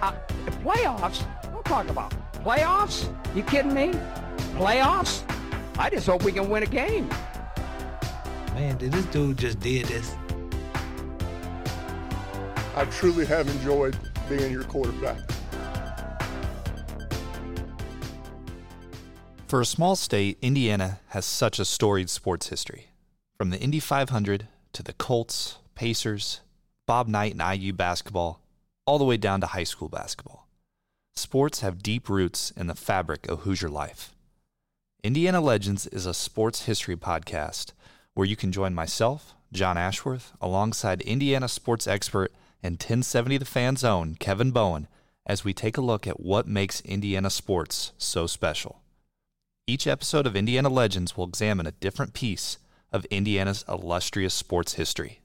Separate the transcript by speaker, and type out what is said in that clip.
Speaker 1: Uh, playoffs? Don't talk about playoffs. You kidding me? Playoffs? I just hope we can win a game.
Speaker 2: Man, did this dude just did this?
Speaker 3: I truly have enjoyed being your quarterback.
Speaker 4: For a small state, Indiana has such a storied sports history. From the Indy 500 to the Colts, Pacers, Bob Knight and IU basketball, all the way down to high school basketball. Sports have deep roots in the fabric of Hoosier life. Indiana Legends is a sports history podcast where you can join myself, John Ashworth, alongside Indiana sports expert and 1070 The Fan's own Kevin Bowen as we take a look at what makes Indiana sports so special. Each episode of Indiana Legends will examine a different piece of Indiana's illustrious sports history.